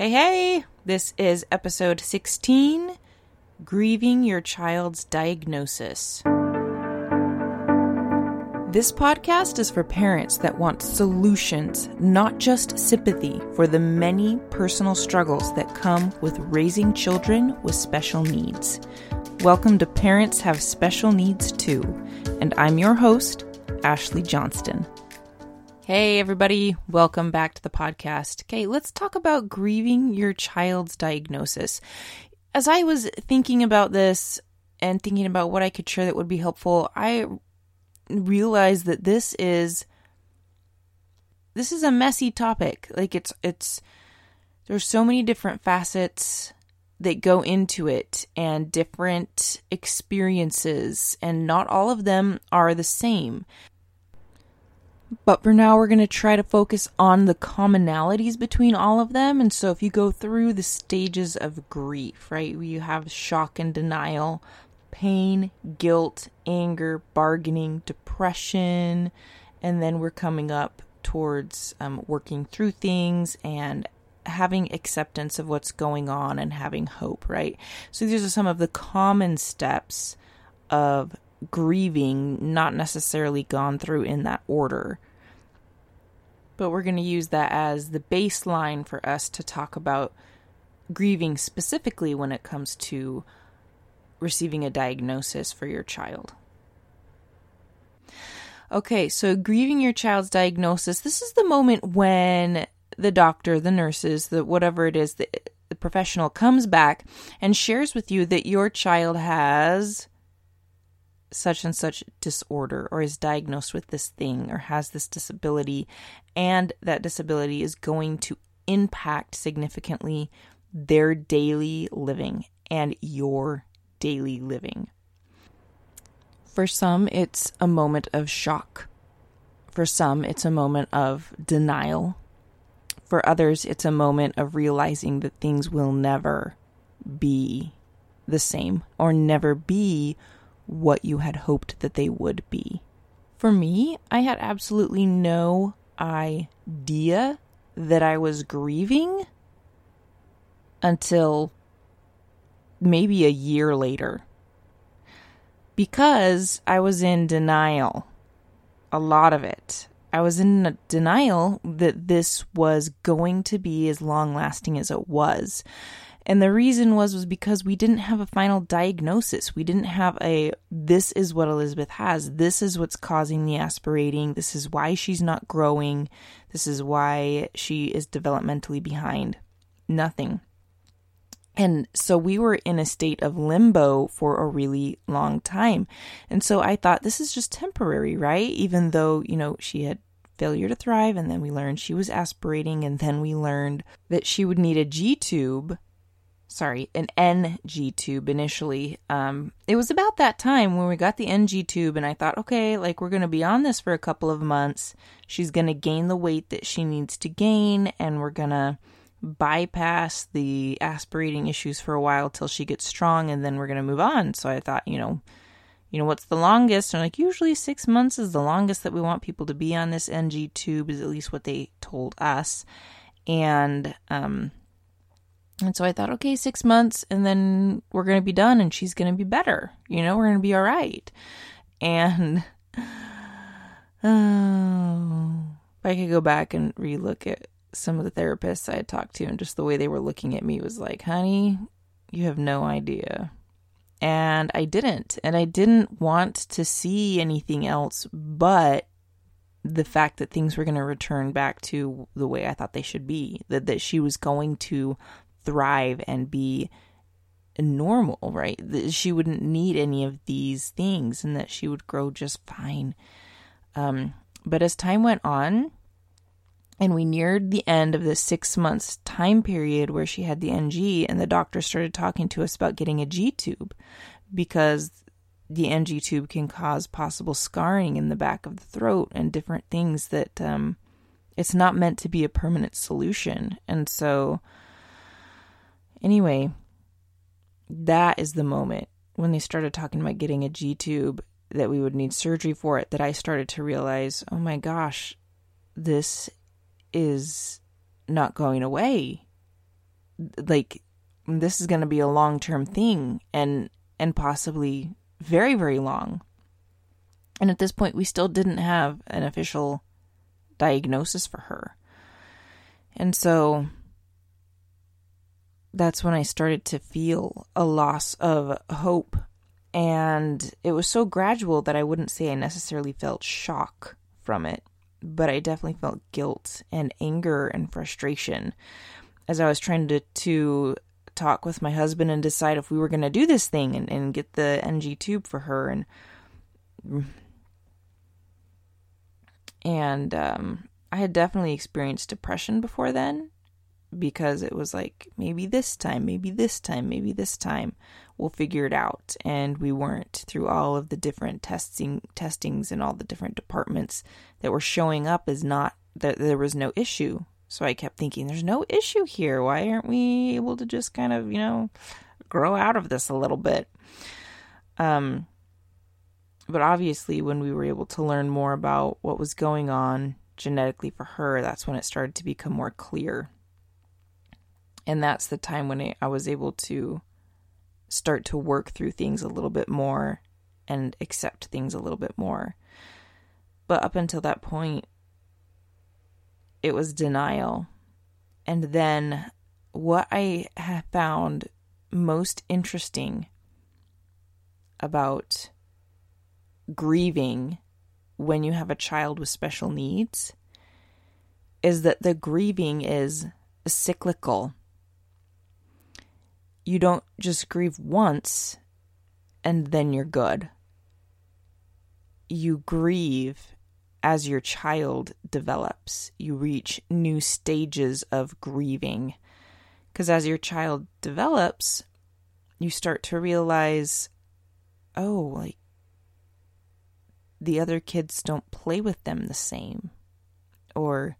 Hey, hey! This is episode 16 Grieving Your Child's Diagnosis. This podcast is for parents that want solutions, not just sympathy, for the many personal struggles that come with raising children with special needs. Welcome to Parents Have Special Needs Too, and I'm your host, Ashley Johnston. Hey, everybody, welcome back to the podcast. Okay, let's talk about grieving your child's diagnosis. As I was thinking about this and thinking about what I could share that would be helpful, I realized that this is this is a messy topic. Like it's it's there's so many different facets that go into it and different experiences and not all of them are the same. But for now, we're going to try to focus on the commonalities between all of them. And so, if you go through the stages of grief, right, you have shock and denial, pain, guilt, anger, bargaining, depression, and then we're coming up towards um, working through things and having acceptance of what's going on and having hope, right? So, these are some of the common steps of grieving, not necessarily gone through in that order. But we're going to use that as the baseline for us to talk about grieving specifically when it comes to receiving a diagnosis for your child. Okay, so grieving your child's diagnosis, this is the moment when the doctor, the nurses, the whatever it is, the, the professional comes back and shares with you that your child has such and such disorder or is diagnosed with this thing or has this disability and that disability is going to impact significantly their daily living and your daily living. For some, it's a moment of shock. For some, it's a moment of denial. For others, it's a moment of realizing that things will never be the same or never be what you had hoped that they would be. For me, I had absolutely no idea that I was grieving until maybe a year later because I was in denial. A lot of it. I was in denial that this was going to be as long lasting as it was. And the reason was was because we didn't have a final diagnosis. We didn't have a this is what Elizabeth has. This is what's causing the aspirating. This is why she's not growing. This is why she is developmentally behind. Nothing. And so we were in a state of limbo for a really long time. And so I thought this is just temporary, right? Even though, you know, she had failure to thrive and then we learned she was aspirating and then we learned that she would need a G tube sorry, an NG tube initially. Um, it was about that time when we got the NG tube, and I thought, okay, like we're going to be on this for a couple of months. She's going to gain the weight that she needs to gain, and we're going to bypass the aspirating issues for a while till she gets strong, and then we're going to move on. So I thought, you know, you know, what's the longest? And like, usually six months is the longest that we want people to be on this NG tube, is at least what they told us. And, um, and so I thought, okay, six months and then we're going to be done and she's going to be better. You know, we're going to be all right. And oh, if I could go back and relook at some of the therapists I had talked to and just the way they were looking at me was like, honey, you have no idea. And I didn't. And I didn't want to see anything else but the fact that things were going to return back to the way I thought they should be, that, that she was going to thrive and be normal, right? That she wouldn't need any of these things and that she would grow just fine. Um, but as time went on, and we neared the end of the six months time period where she had the NG, and the doctor started talking to us about getting a G tube because the NG tube can cause possible scarring in the back of the throat and different things that um, it's not meant to be a permanent solution. And so Anyway, that is the moment when they started talking about getting a G tube that we would need surgery for it that I started to realize, oh my gosh, this is not going away. like this is going to be a long-term thing and and possibly very very long. And at this point we still didn't have an official diagnosis for her. And so that's when I started to feel a loss of hope. And it was so gradual that I wouldn't say I necessarily felt shock from it, but I definitely felt guilt and anger and frustration as I was trying to, to talk with my husband and decide if we were going to do this thing and, and get the NG tube for her. And, and, um, I had definitely experienced depression before then because it was like maybe this time, maybe this time, maybe this time we'll figure it out. And we weren't through all of the different testing testings and all the different departments that were showing up as not that there was no issue. So I kept thinking, there's no issue here. Why aren't we able to just kind of, you know, grow out of this a little bit? Um, but obviously, when we were able to learn more about what was going on genetically for her, that's when it started to become more clear and that's the time when I was able to start to work through things a little bit more and accept things a little bit more. But up until that point, it was denial. And then what I have found most interesting about grieving when you have a child with special needs is that the grieving is cyclical you don't just grieve once and then you're good. You grieve as your child develops. You reach new stages of grieving. Because as your child develops, you start to realize, oh, like the other kids don't play with them the same. Or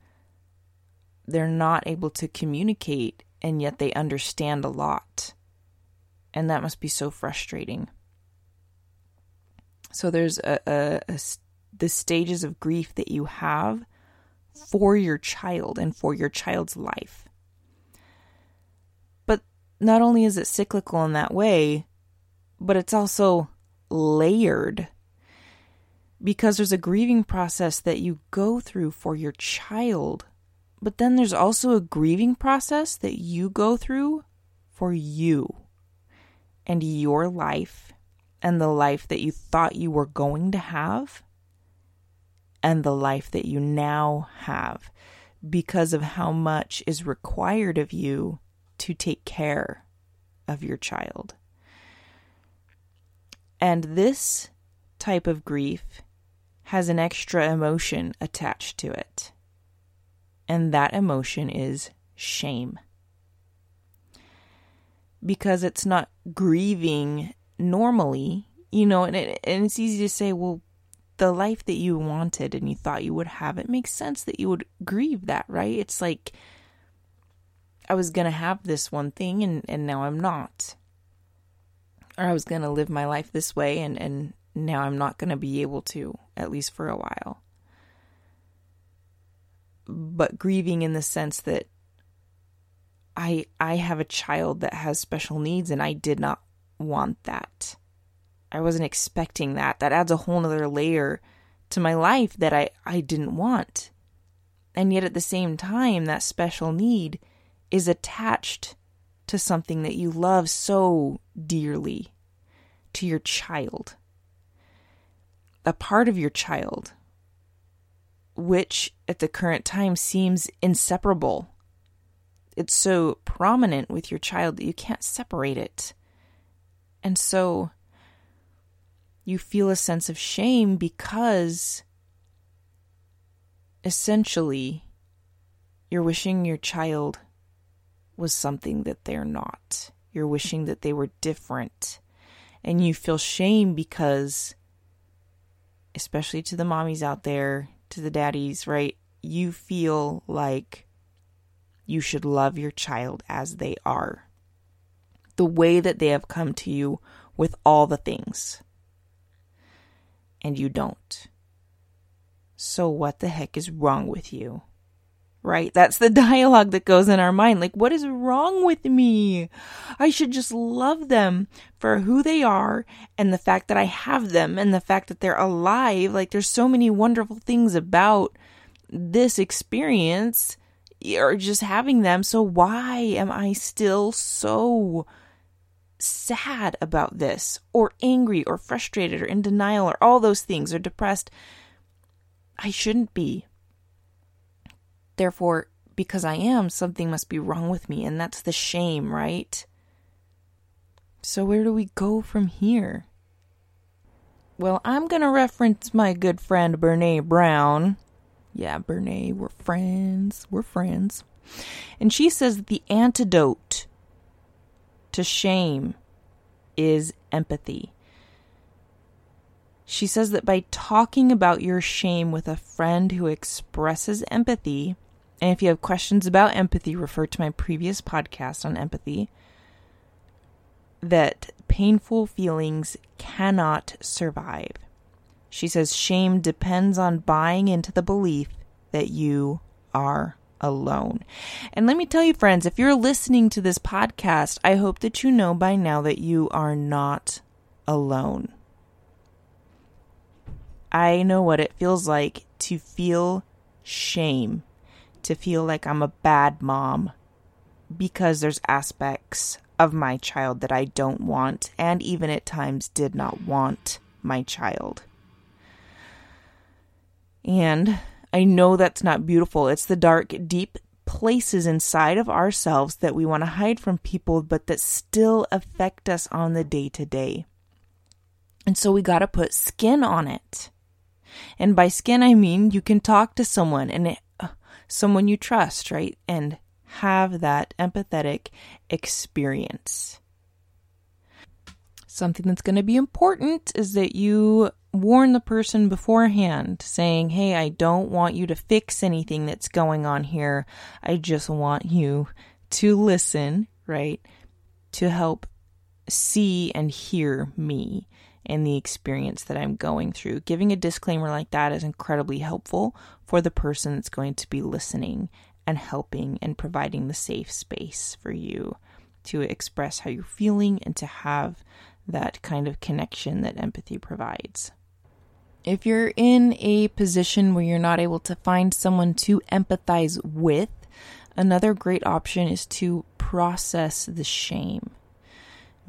they're not able to communicate and yet they understand a lot. And that must be so frustrating. So there's a, a, a the stages of grief that you have for your child and for your child's life. But not only is it cyclical in that way, but it's also layered because there's a grieving process that you go through for your child but then there's also a grieving process that you go through for you and your life and the life that you thought you were going to have and the life that you now have because of how much is required of you to take care of your child. And this type of grief has an extra emotion attached to it and that emotion is shame. Because it's not grieving normally, you know, and, it, and it's easy to say, well, the life that you wanted and you thought you would have, it makes sense that you would grieve that, right? It's like, I was going to have this one thing and, and now I'm not. Or I was going to live my life this way and, and now I'm not going to be able to, at least for a while but grieving in the sense that I I have a child that has special needs and I did not want that. I wasn't expecting that. That adds a whole nother layer to my life that I, I didn't want. And yet at the same time, that special need is attached to something that you love so dearly, to your child. A part of your child which at the current time seems inseparable. It's so prominent with your child that you can't separate it. And so you feel a sense of shame because essentially you're wishing your child was something that they're not. You're wishing that they were different. And you feel shame because, especially to the mommies out there, to the daddies, right? You feel like you should love your child as they are, the way that they have come to you with all the things. And you don't. So, what the heck is wrong with you? Right? That's the dialogue that goes in our mind. Like, what is wrong with me? I should just love them for who they are and the fact that I have them and the fact that they're alive. Like, there's so many wonderful things about this experience or just having them. So, why am I still so sad about this or angry or frustrated or in denial or all those things or depressed? I shouldn't be. Therefore, because I am, something must be wrong with me, and that's the shame, right? So, where do we go from here? Well, I'm going to reference my good friend Brene Brown. Yeah, Brene, we're friends. We're friends. And she says that the antidote to shame is empathy. She says that by talking about your shame with a friend who expresses empathy, and if you have questions about empathy, refer to my previous podcast on empathy. That painful feelings cannot survive. She says shame depends on buying into the belief that you are alone. And let me tell you, friends, if you're listening to this podcast, I hope that you know by now that you are not alone. I know what it feels like to feel shame to feel like I'm a bad mom because there's aspects of my child that I don't want and even at times did not want my child. And I know that's not beautiful. It's the dark, deep places inside of ourselves that we want to hide from people, but that still affect us on the day to day. And so we got to put skin on it. And by skin, I mean you can talk to someone and someone you trust, right? And have that empathetic experience. Something that's going to be important is that you warn the person beforehand, saying, Hey, I don't want you to fix anything that's going on here. I just want you to listen, right? To help see and hear me and the experience that I'm going through. Giving a disclaimer like that is incredibly helpful for the person that's going to be listening and helping and providing the safe space for you to express how you're feeling and to have that kind of connection that empathy provides. If you're in a position where you're not able to find someone to empathize with, another great option is to process the shame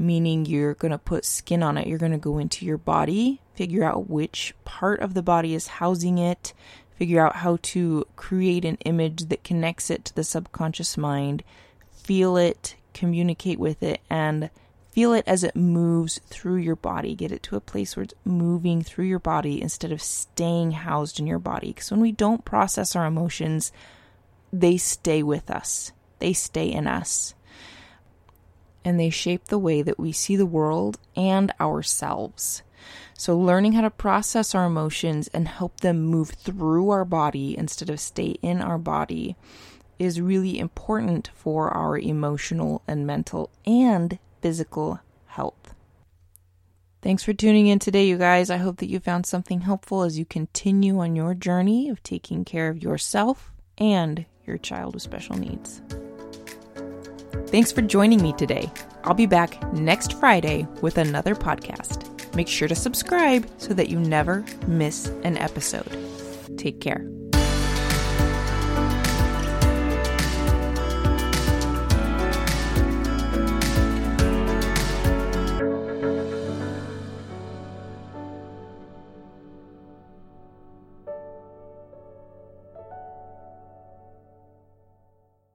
meaning you're going to put skin on it. You're going to go into your body, figure out which part of the body is housing it, figure out how to create an image that connects it to the subconscious mind, feel it, communicate with it, and feel it as it moves through your body. Get it to a place where it's moving through your body instead of staying housed in your body. Because when we don't process our emotions, they stay with us, they stay in us and they shape the way that we see the world and ourselves. So, learning how to process our emotions and help them move through our body instead of stay in our body is really important for our emotional and mental and physical health. Thanks for tuning in today, you guys. I hope that you found something helpful as you continue on your journey of taking care of yourself and your child with special needs. Thanks for joining me today. I'll be back next Friday with another podcast. Make sure to subscribe so that you never miss an episode. Take care.